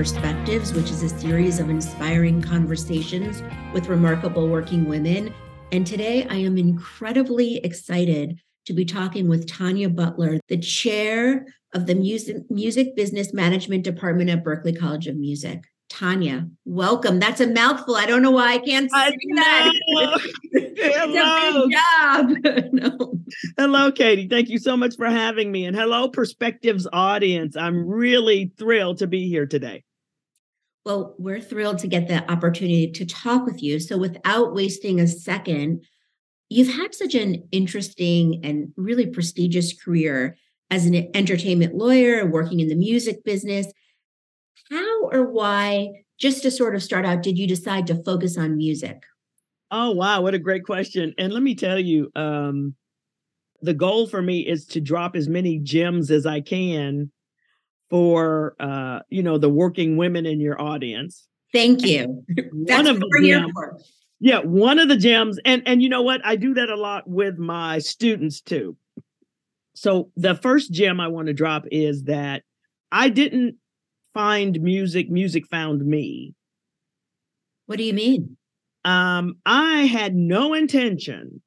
Perspectives, which is a series of inspiring conversations with remarkable working women. And today I am incredibly excited to be talking with Tonya Butler, the chair of the Music, Music Business Management Department at Berklee College of Music. Tonya, welcome. That's a mouthful. I don't know why I can't say that. hello. job. no. Hello, Katie. Thank you so much for having me. And hello, Perspectives audience. I'm really thrilled to be here today. Well, we're thrilled to get the opportunity to talk with you. So, without wasting a second, you've had such an interesting and really prestigious career as an entertainment lawyer, working in the music business. How or why, just to sort of start out, did you decide to focus on music? Oh, wow. What a great question. And let me tell you, um, the goal for me is to drop as many gems as I can for uh, you know, the working women in your audience. Thank you. That's what we're. Yeah, one of the gems, and and you know what? I do that a lot with my students too. So the first gem I want to drop is that I didn't find music, music found me. What do you mean? Um, I had no intention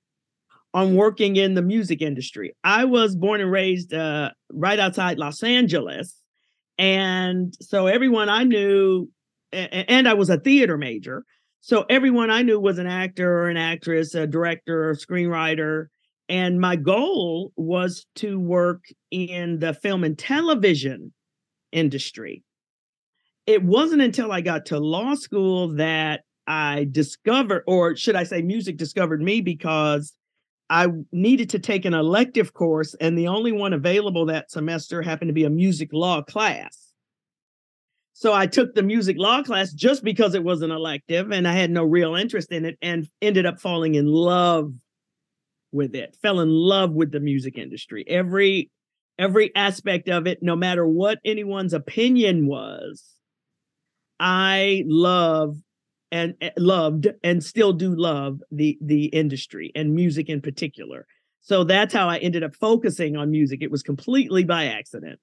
on working in the music industry. I was born and raised uh, right outside Los Angeles. And so everyone I knew, and I was a theater major. So everyone I knew was an actor or an actress, a director, or screenwriter. And my goal was to work in the film and television industry. It wasn't until I got to law school that I discovered, or should I say, music discovered me because I needed to take an elective course, and the only one available that semester happened to be a music law class. So I took the music law class just because it was an elective and I had no real interest in it and ended up falling in love with it. Fell in love with the music industry. Every every aspect of it, no matter what anyone's opinion was, I love and eh, loved and still do love the the industry and music in particular. So that's how I ended up focusing on music. It was completely by accident.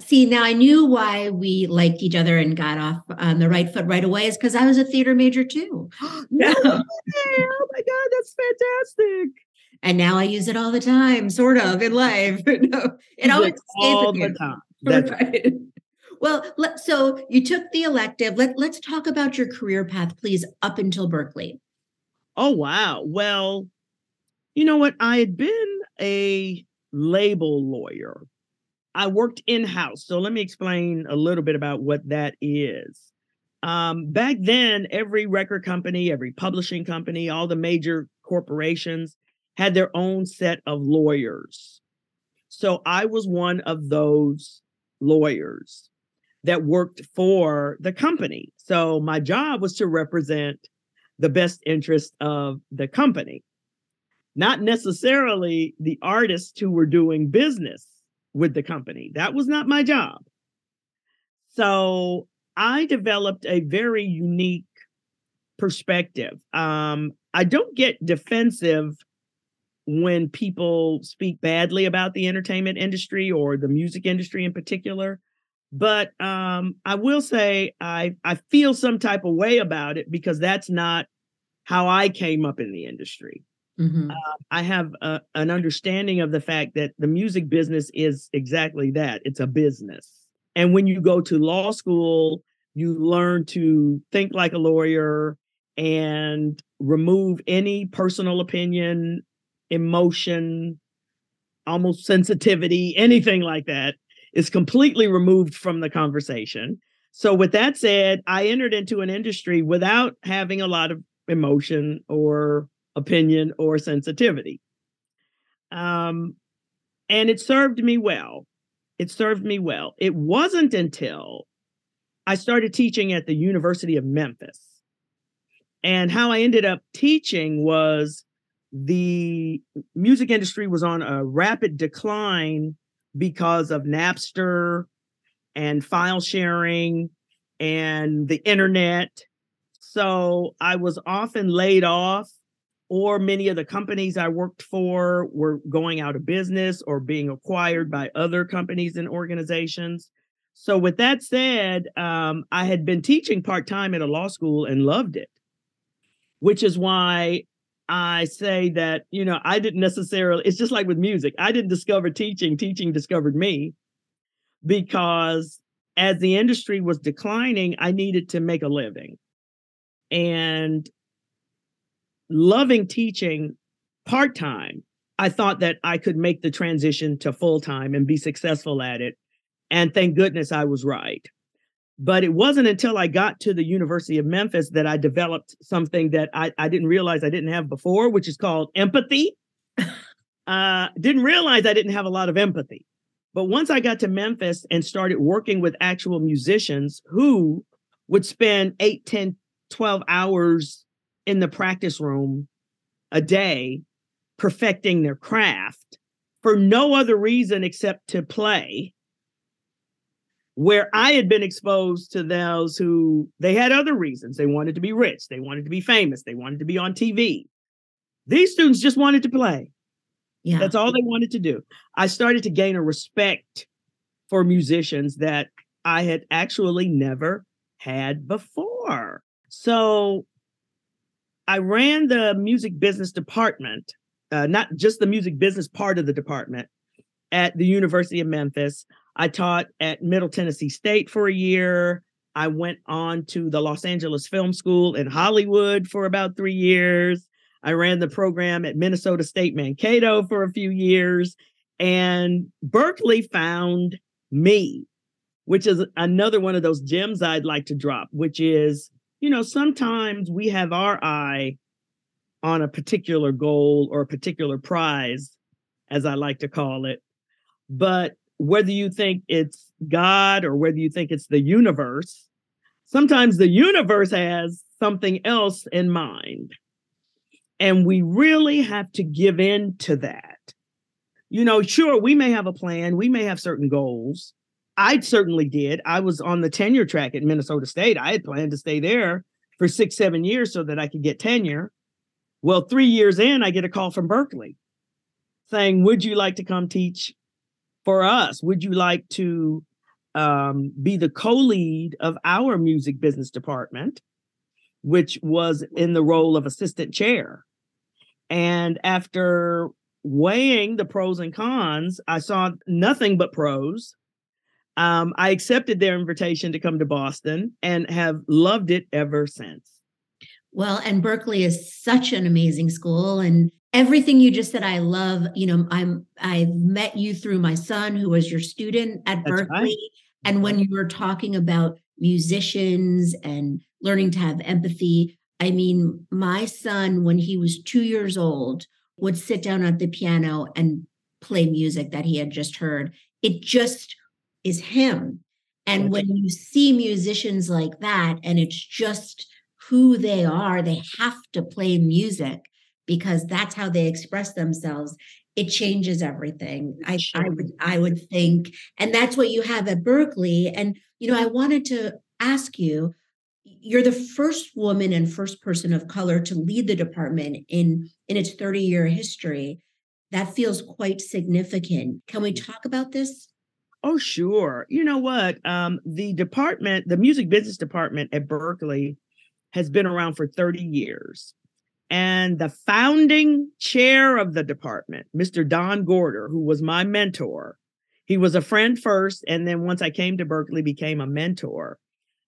See, now I knew why we liked each other and got off on the right foot right away is because I was a theater major too. no. oh my God, that's fantastic. And now I use it all the time, sort of in life. no, it always all the time. That's right. Well, let, so you took the elective. Let, let's talk about your career path, please, up until Berklee. Oh, wow. Well, you know what? I had been a label lawyer. I worked in house. So let me explain a little bit about what that is. Um, back then, every record company, every publishing company, all the major corporations had their own set of lawyers. So I was one of those lawyers that worked for the company. So my job was to represent the best interest of the company, not necessarily the artists who were doing business with the company. That was not my job. So I developed a very unique perspective. Um, I don't get defensive when people speak badly about the entertainment industry or the music industry in particular but um, I will say I I feel some type of way about it because that's not how I came up in the industry. Mm-hmm. Uh, I have a, an understanding of the fact that the music business is exactly that. It's a business, and when you go to law school, you learn to think like a lawyer and remove any personal opinion, emotion, almost sensitivity, anything like that is completely removed from the conversation. So, with that said, I entered into an industry without having a lot of emotion or opinion or sensitivity. Um, and it served me well. It served me well. It wasn't until I started teaching at the University of Memphis. And how I ended up teaching was the music industry was on a rapid decline because of Napster and file sharing and the internet. So I was often laid off, or many of the companies I worked for were going out of business or being acquired by other companies and organizations. So, with that said, um, I had been teaching part time at a law school and loved it, which is why I say that, you know, I didn't necessarily, it's just like with music. I didn't discover teaching, teaching discovered me because as the industry was declining, I needed to make a living. And loving teaching part time, I thought that I could make the transition to full time and be successful at it. And thank goodness I was right. But it wasn't until I got to the University of Memphis that I developed something that I, I didn't realize I didn't have before, which is called empathy. uh, didn't realize I didn't have a lot of empathy. But once I got to Memphis and started working with actual musicians who would spend 8, 10, 12 hours in the practice room a day perfecting their craft for no other reason except to play where I had been exposed to those who they had other reasons. They wanted to be rich, they wanted to be famous, they wanted to be on TV. These students just wanted to play. Yeah. That's all they wanted to do. I started to gain a respect for musicians that I had actually never had before. So I ran the music business department, uh, not just the music business part of the department at the University of Memphis. I taught at Middle Tennessee State for a year. I went on to the Los Angeles Film School in Hollywood for about three years. I ran the program at Minnesota State Mankato for a few years. And Berklee found me, which is another one of those gems I'd like to drop, which is, you know, sometimes we have our eye on a particular goal or a particular prize, as I like to call it. But whether you think it's God or whether you think it's the universe, sometimes the universe has something else in mind. And we really have to give in to that. You know, sure, we may have a plan, we may have certain goals. I certainly did. I was on the tenure track at Minnesota State. I had planned to stay there for six, seven years so that I could get tenure. Well, three years in, I get a call from Berklee saying, Would you like to come teach for us? Would you like to um, be the co lead of our music business department, which was in the role of assistant chair? And after weighing the pros and cons, I saw nothing but pros. Um, I accepted their invitation to come to Boston and have loved it ever since. Well, and Berklee is such an amazing school. And everything you just said, I love, you know, I'm I've met you through my son who was your student at That's Berklee. Right. And when you were talking about musicians and learning to have empathy, I mean, my son, when he was two years old, would sit down at the piano and play music that he had just heard. It just is him. And when you see musicians like that, and it's just who they are, they have to play music because that's how they express themselves. It changes everything. I, I would I would think, and that's what you have at Berklee And you know, I wanted to ask you you're the first woman and first person of color to lead the department in in its 30 year history. That feels quite significant. Can we talk about this? Oh sure. You know what? Um, the department the music business department at Berklee has been around for 30 years and the founding chair of the department mr don gorder who was my mentor he was a friend first and then once i came to Berklee, became a mentor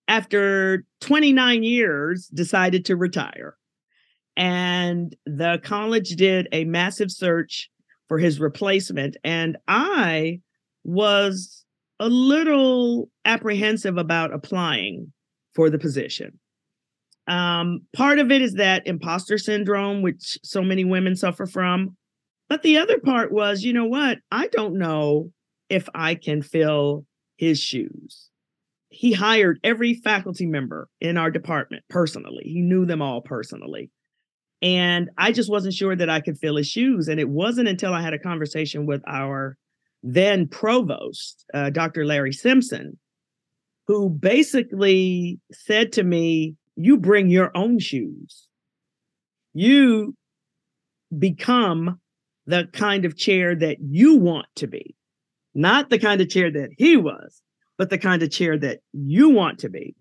after 29 years, decided to retire. And the college did a massive search for his replacement. And I was a little apprehensive about applying for the position. Um, part of it is that imposter syndrome, which so many women suffer from. But the other part was, you know what? I don't know if I can fill his shoes he hired every faculty member in our department personally. He knew them all personally. And I just wasn't sure that I could fill his shoes. And it wasn't until I had a conversation with our then provost, uh, Dr. Larry Simpson, who basically said to me, You bring your own shoes. You become the kind of chair that you want to be, not the kind of chair that he was but the kind of chair that you want to be.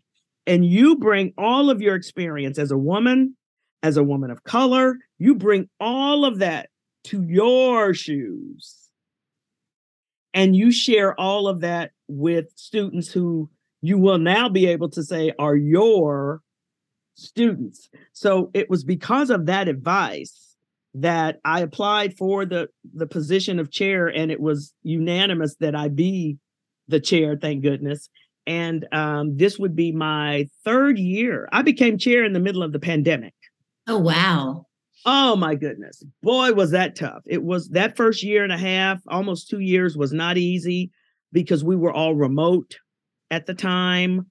And you bring all of your experience as a woman, as a woman of color, you bring all of that to your shoes. And you share all of that with students who you will now be able to say are your students. So it was because of that advice that I applied for the the position of chair and it was unanimous that I be the chair, thank goodness. And um, this would be my third year. I became chair in the middle of the pandemic. Oh, wow. Oh, my goodness. Boy, was that tough. It was that first year and a half, almost two years, was not easy because we were all remote at the time.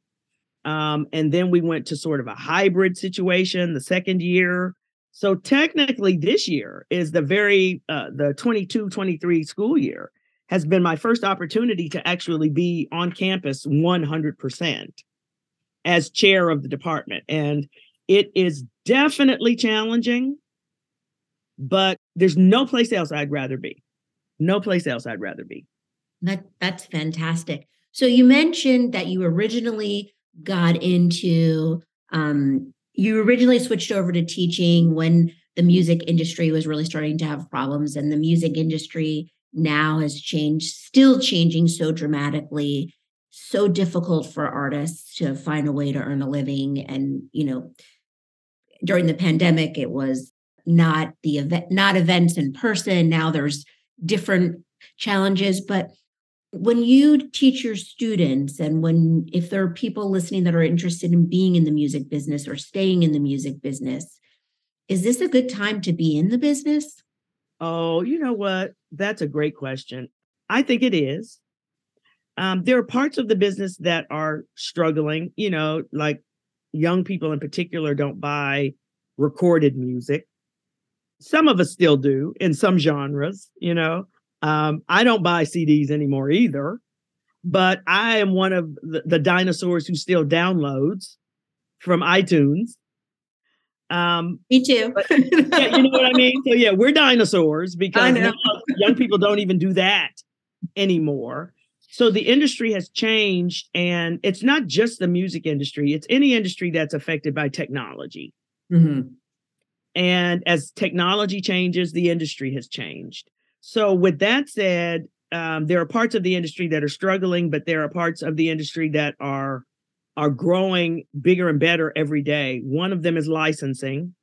Um, and then we went to sort of a hybrid situation the second year. So technically, this year is the very uh, the 22 23 school year has been my first opportunity to actually be on campus 100% as chair of the department. And it is definitely challenging, but there's no place else I'd rather be. No place else I'd rather be. That that's fantastic. So you mentioned that you originally got into um, you originally switched over to teaching when the music industry was really starting to have problems and the music industry now has changed, still changing so dramatically, so difficult for artists to find a way to earn a living. And, you know, during the pandemic, it was not the event, not events in person. Now there's different challenges. But when you teach your students and when if there are people listening that are interested in being in the music business or staying in the music business, is this a good time to be in the business? Oh, you know what? That's a great question. I think it is. Um, there are parts of the business that are struggling, you know, like young people in particular don't buy recorded music. Some of us still do in some genres, you know. Um, I don't buy CDs anymore either, but I am one of the, the dinosaurs who still downloads from iTunes. Um, Me too. but, yeah, you know what I mean? So yeah, we're dinosaurs because young people don't even do that anymore. So the industry has changed, and it's not just the music industry; it's any industry that's affected by technology. Mm-hmm. And as technology changes, the industry has changed. So with that said, um, there are parts of the industry that are struggling, but there are parts of the industry that are are growing bigger and better every day. One of them is licensing.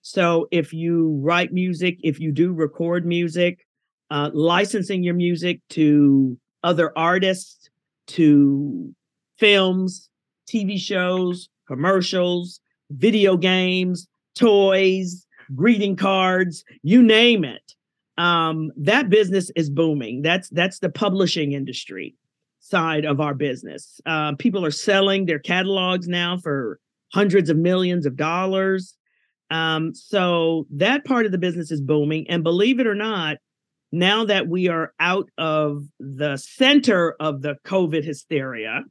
So if you write music, if you do record music, uh, licensing your music to other artists, to films, TV shows, commercials, video games, toys, greeting cards, you name it. Um, that business is booming. That's that's the publishing industry side of our business. Uh, people are selling their catalogs now for hundreds of millions of dollars. Um, so that part of the business is booming. And believe it or not, now that we are out of the center of the COVID hysteria,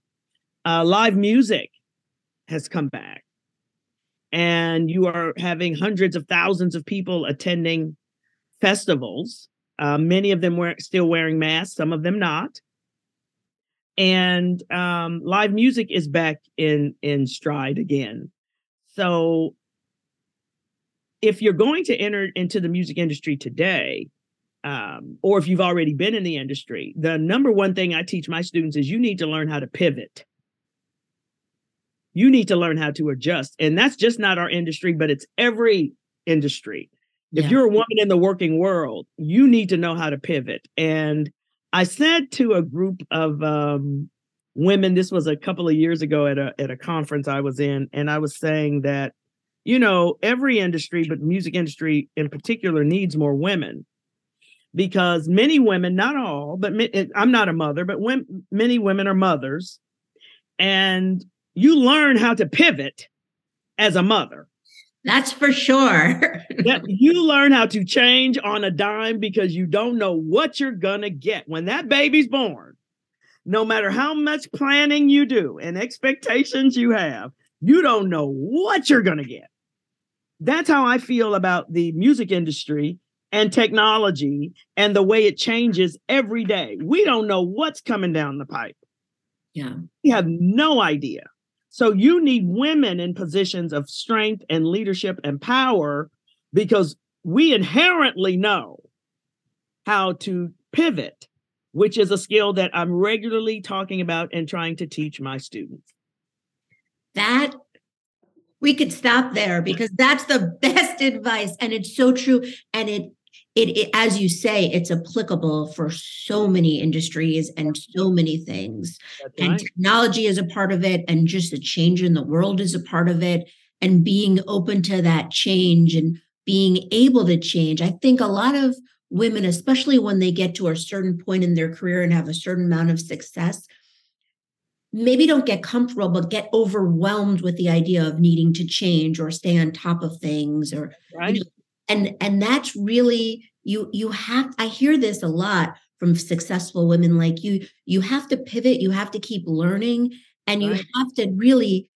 uh, live music has come back. And you are having hundreds of thousands of people attending festivals. Uh, many of them were still wearing masks, some of them not and um, live music is back in in stride again. So if you're going to enter into the music industry today, um, or if you've already been in the industry, the number one thing I teach my students is you need to learn how to pivot. You need to learn how to adjust. And that's just not our industry, but it's every industry. Yeah. If you're a woman in the working world, you need to know how to pivot. And I said to a group of um, women, this was a couple of years ago at a at a conference I was in, and I was saying that, you know, every industry, but music industry in particular, needs more women because many women, not all, but I'm not a mother, but when, many women are mothers, and you learn how to pivot as a mother. That's for sure. that you learn how to change on a dime because you don't know what you're going to get when that baby's born. No matter how much planning you do and expectations you have, you don't know what you're going to get. That's how I feel about the music industry and technology and the way it changes every day. We don't know what's coming down the pipe. Yeah. We have no idea. So you need women in positions of strength and leadership and power because we inherently know how to pivot, which is a skill that I'm regularly talking about and trying to teach my students. That we could stop there because that's the best advice and it's so true and it it, it, as you say it's applicable for so many industries and so many things. That's and technology is a part of it and just the change in the world is a part of it. And being open to that change and being able to change i think a lot of women especially when they get to a certain point in their career and have a certain amount of success maybe don't get comfortable but get overwhelmed with the idea of needing to change or stay on top of things or right. you know, and and that's really you you have i hear this a lot from successful women like you. You have to pivot you have to keep learning and you right. have to really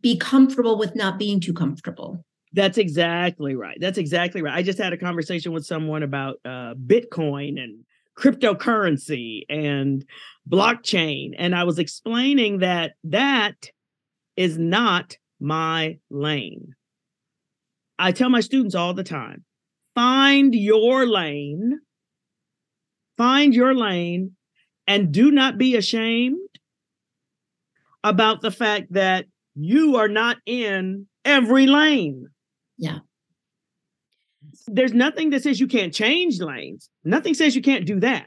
be comfortable with not being too comfortable. That's exactly right that's exactly right. I just had a conversation with someone about uh, bitcoin and cryptocurrency and blockchain and i was explaining that that is not my lane. I tell my students all the time find your lane, find your lane, and do not be ashamed about the fact that you are not in every lane. Yeah. There's nothing that says you can't change lanes. Nothing says you can't do that.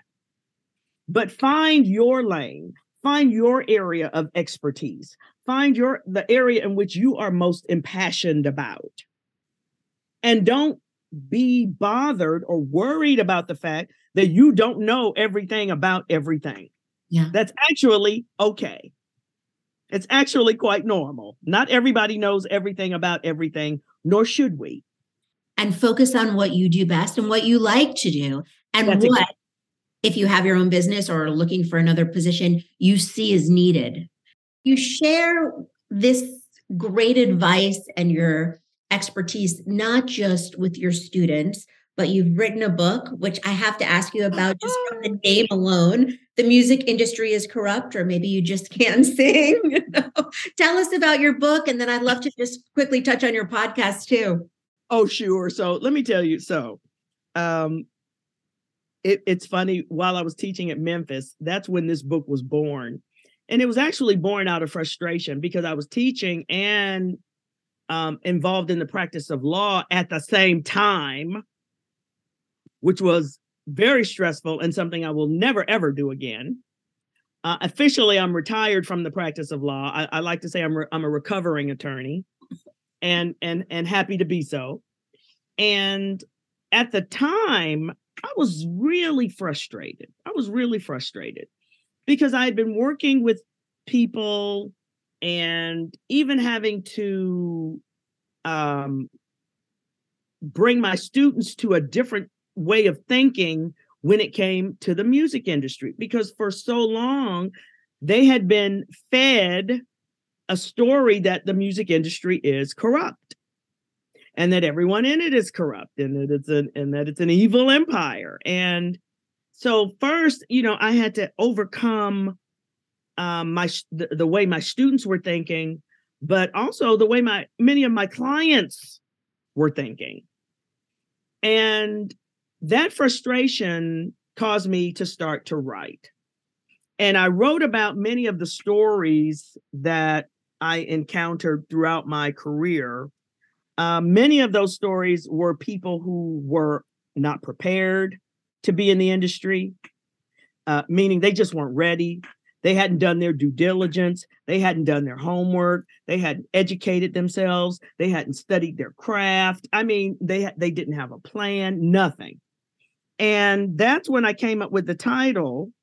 But find your lane, find your area of expertise, find your the area in which you are most impassioned about and don't be bothered or worried about the fact that you don't know everything about everything. Yeah. That's actually okay. It's actually quite normal. Not everybody knows everything about everything, nor should we. And focus on what you do best and what you like to do. And That's what, exactly. if you have your own business or are looking for another position, you see is needed. You share this great advice and your expertise, not just with your students, but you've written a book, which I have to ask you about just from the name alone. The music industry is corrupt, or maybe you just can't sing. Tell us about your book, and then I'd love to just quickly touch on your podcast too. Oh, sure. So let me tell you. So, um, it, it's funny. While I was teaching at Memphis, that's when this book was born, and it was actually born out of frustration because I was teaching and um, involved in the practice of law at the same time, which was very stressful and something I will never ever do again. Uh, officially, I'm retired from the practice of law. I, I like to say I'm re- I'm a recovering attorney, and and and happy to be so. And at the time, I was really frustrated. I was really frustrated because I had been working with people and even having to um, bring my students to a different way of thinking when it came to the music industry because for so long they had been fed a story that the music industry is corrupt and that everyone in it is corrupt and that it's an and that it's an evil empire. And so first you know i had to overcome um, my the, the way my students were thinking, but also the way my many of my clients were thinking. And that frustration caused me to start to write. And I wrote about many of the stories that I encountered throughout my career. Uh, many of those stories were people who were not prepared to be in the industry, uh, meaning they just weren't ready. They hadn't done their due diligence. They hadn't done their homework. They hadn't educated themselves. They hadn't studied their craft. I mean, they they didn't have a plan, nothing. And that's when I came up with the title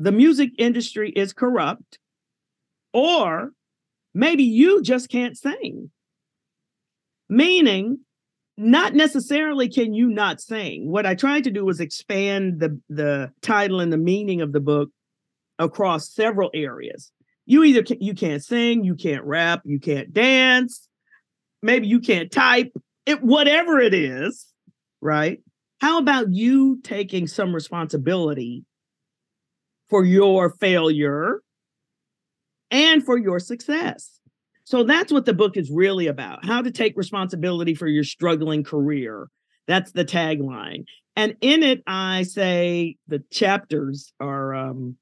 The Music Industry is Corrupt or maybe you just can't sing. Meaning not necessarily can you not sing. What I tried to do was expand the the title and the meaning of the book across several areas. You either can, you can't sing, you can't rap, you can't dance, maybe you can't type, it whatever it is, right? How about you taking some responsibility for your failure and for your success. So that's what the book is really about how to take responsibility for your struggling career. That's the tagline. And in it, I say the chapters are, um,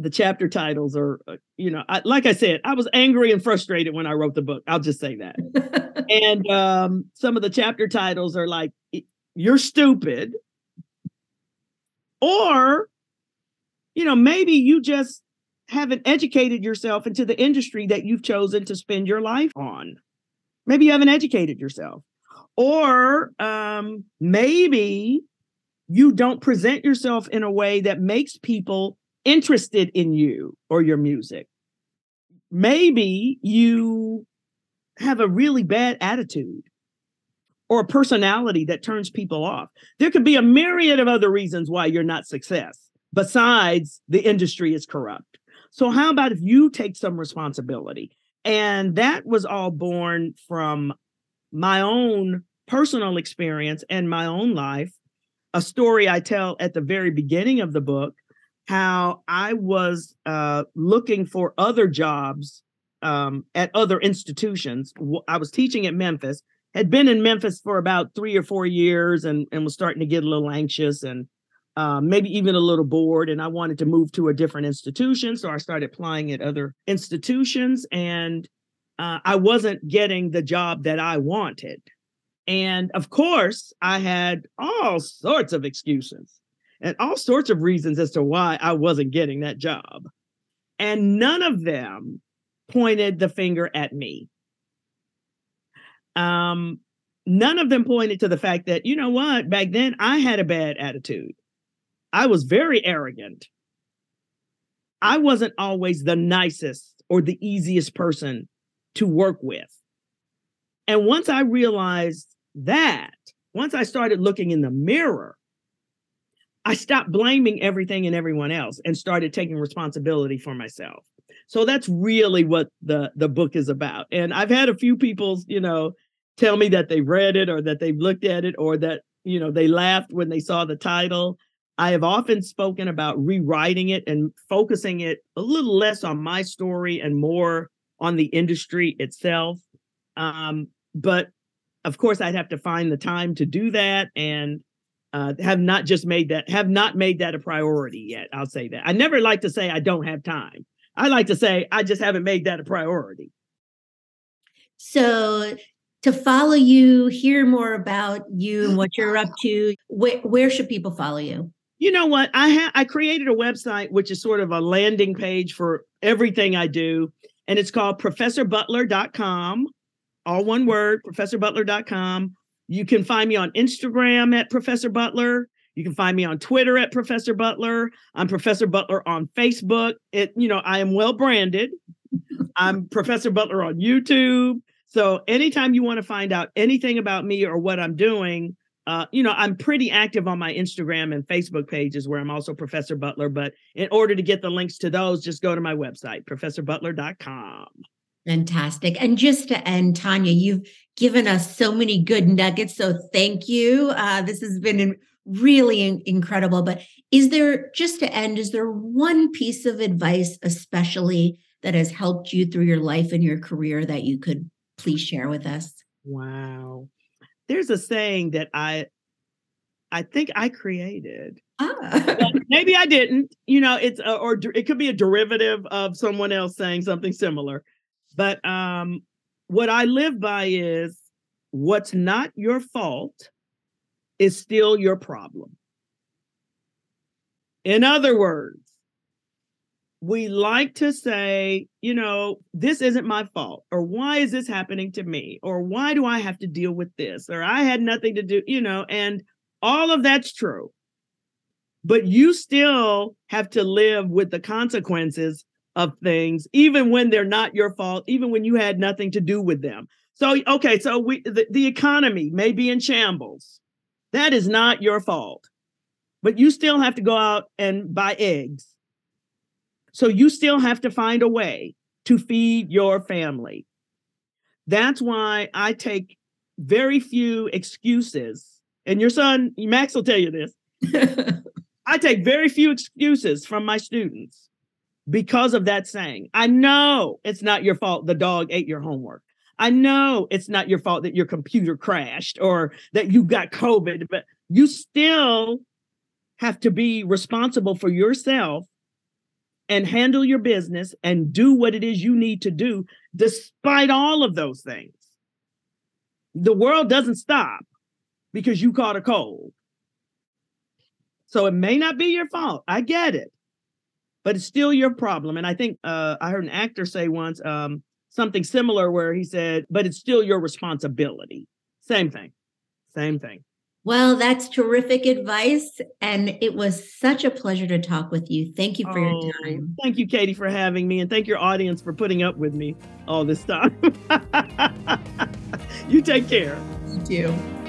the chapter titles are, uh, you know, I, like I said, I was angry and frustrated when I wrote the book. I'll just say that. and um, some of the chapter titles are like, You're stupid. Or, you know, maybe you just haven't educated yourself into the industry that you've chosen to spend your life on. Maybe you haven't educated yourself. Or um, maybe you don't present yourself in a way that makes people interested in you or your music. Maybe you have a really bad attitude or a personality that turns people off. There could be a myriad of other reasons why you're not success besides the industry is corrupt. So, how about if you take some responsibility? And that was all born from my own personal experience and my own life. A story I tell at the very beginning of the book how I was uh, looking for other jobs um, at other institutions. I was teaching at Memphis, had been in Memphis for about three or four years, and, and was starting to get a little anxious and uh, maybe even a little bored, and I wanted to move to a different institution. So I started applying at other institutions, and uh, I wasn't getting the job that I wanted. And of course, I had all sorts of excuses and all sorts of reasons as to why I wasn't getting that job. And none of them pointed the finger at me. Um, none of them pointed to the fact that, you know what, back then I had a bad attitude. I was very arrogant. I wasn't always the nicest or the easiest person to work with. And once I realized that, once I started looking in the mirror, I stopped blaming everything and everyone else and started taking responsibility for myself. So that's really what the the book is about. And I've had a few people, you know, tell me that they read it or that they've looked at it or that, you know, they laughed when they saw the title. I have often spoken about rewriting it and focusing it a little less on my story and more on the industry itself. Um, but of course, I'd have to find the time to do that and uh, have not just made that have not made that a priority yet. I'll say that. I never like to say I don't have time. I like to say I just haven't made that a priority. So to follow you, hear more about you and what you're up to, where, where should people follow you? you know what? I ha- I created a website which is sort of a landing page for everything I do, and it's called professorbutler.com. All one word, professorbutler.com. You can find me on Instagram at Professor Butler. You can find me on Twitter at Professor Butler. I'm Professor Butler on Facebook. It, you know, I am well branded. I'm Professor Butler on YouTube. So anytime you want to find out anything about me or what I'm doing, uh, you know, I'm pretty active on my Instagram and Facebook pages where I'm also Professor Butler. But in order to get the links to those, just go to my website, professorbutler.com. Fantastic. And just to end, Tonya, you've given us so many good nuggets. So thank you. Uh, this has been really incredible. But is there, just to end, is there one piece of advice, especially that has helped you through your life and your career that you could please share with us? Wow there's a saying that I I think I created. Ah. maybe I didn't. You know, it's a, or it could be a derivative of someone else saying something similar. But um what I live by is what's not your fault is still your problem. In other words, we like to say, you know, this isn't my fault, or why is this happening to me, or why do I have to deal with this, or I had nothing to do, you know, and all of that's true. But you still have to live with the consequences of things, even when they're not your fault, even when you had nothing to do with them. So, okay, so we the, the economy may be in shambles. That is not your fault. But you still have to go out and buy eggs so you still have to find a way to feed your family. That's why I take very few excuses. And your son, Max will tell you this. I take very few excuses from my students. Because of that saying. I know it's not your fault the dog ate your homework. I know it's not your fault that your computer crashed or that you got COVID, but you still have to be responsible for yourself and handle your business and do what it is you need to do despite all of those things. The world doesn't stop because you caught a cold. So it may not be your fault. I get it. But it's still your problem. And I think uh, I heard an actor say once um, something similar where he said, but it's still your responsibility. Same thing. Same thing. Well, that's terrific advice. And it was such a pleasure to talk with you. Thank you for oh, your time. Thank you, Katie, for having me. And thank your audience for putting up with me all this time. you take care. You too.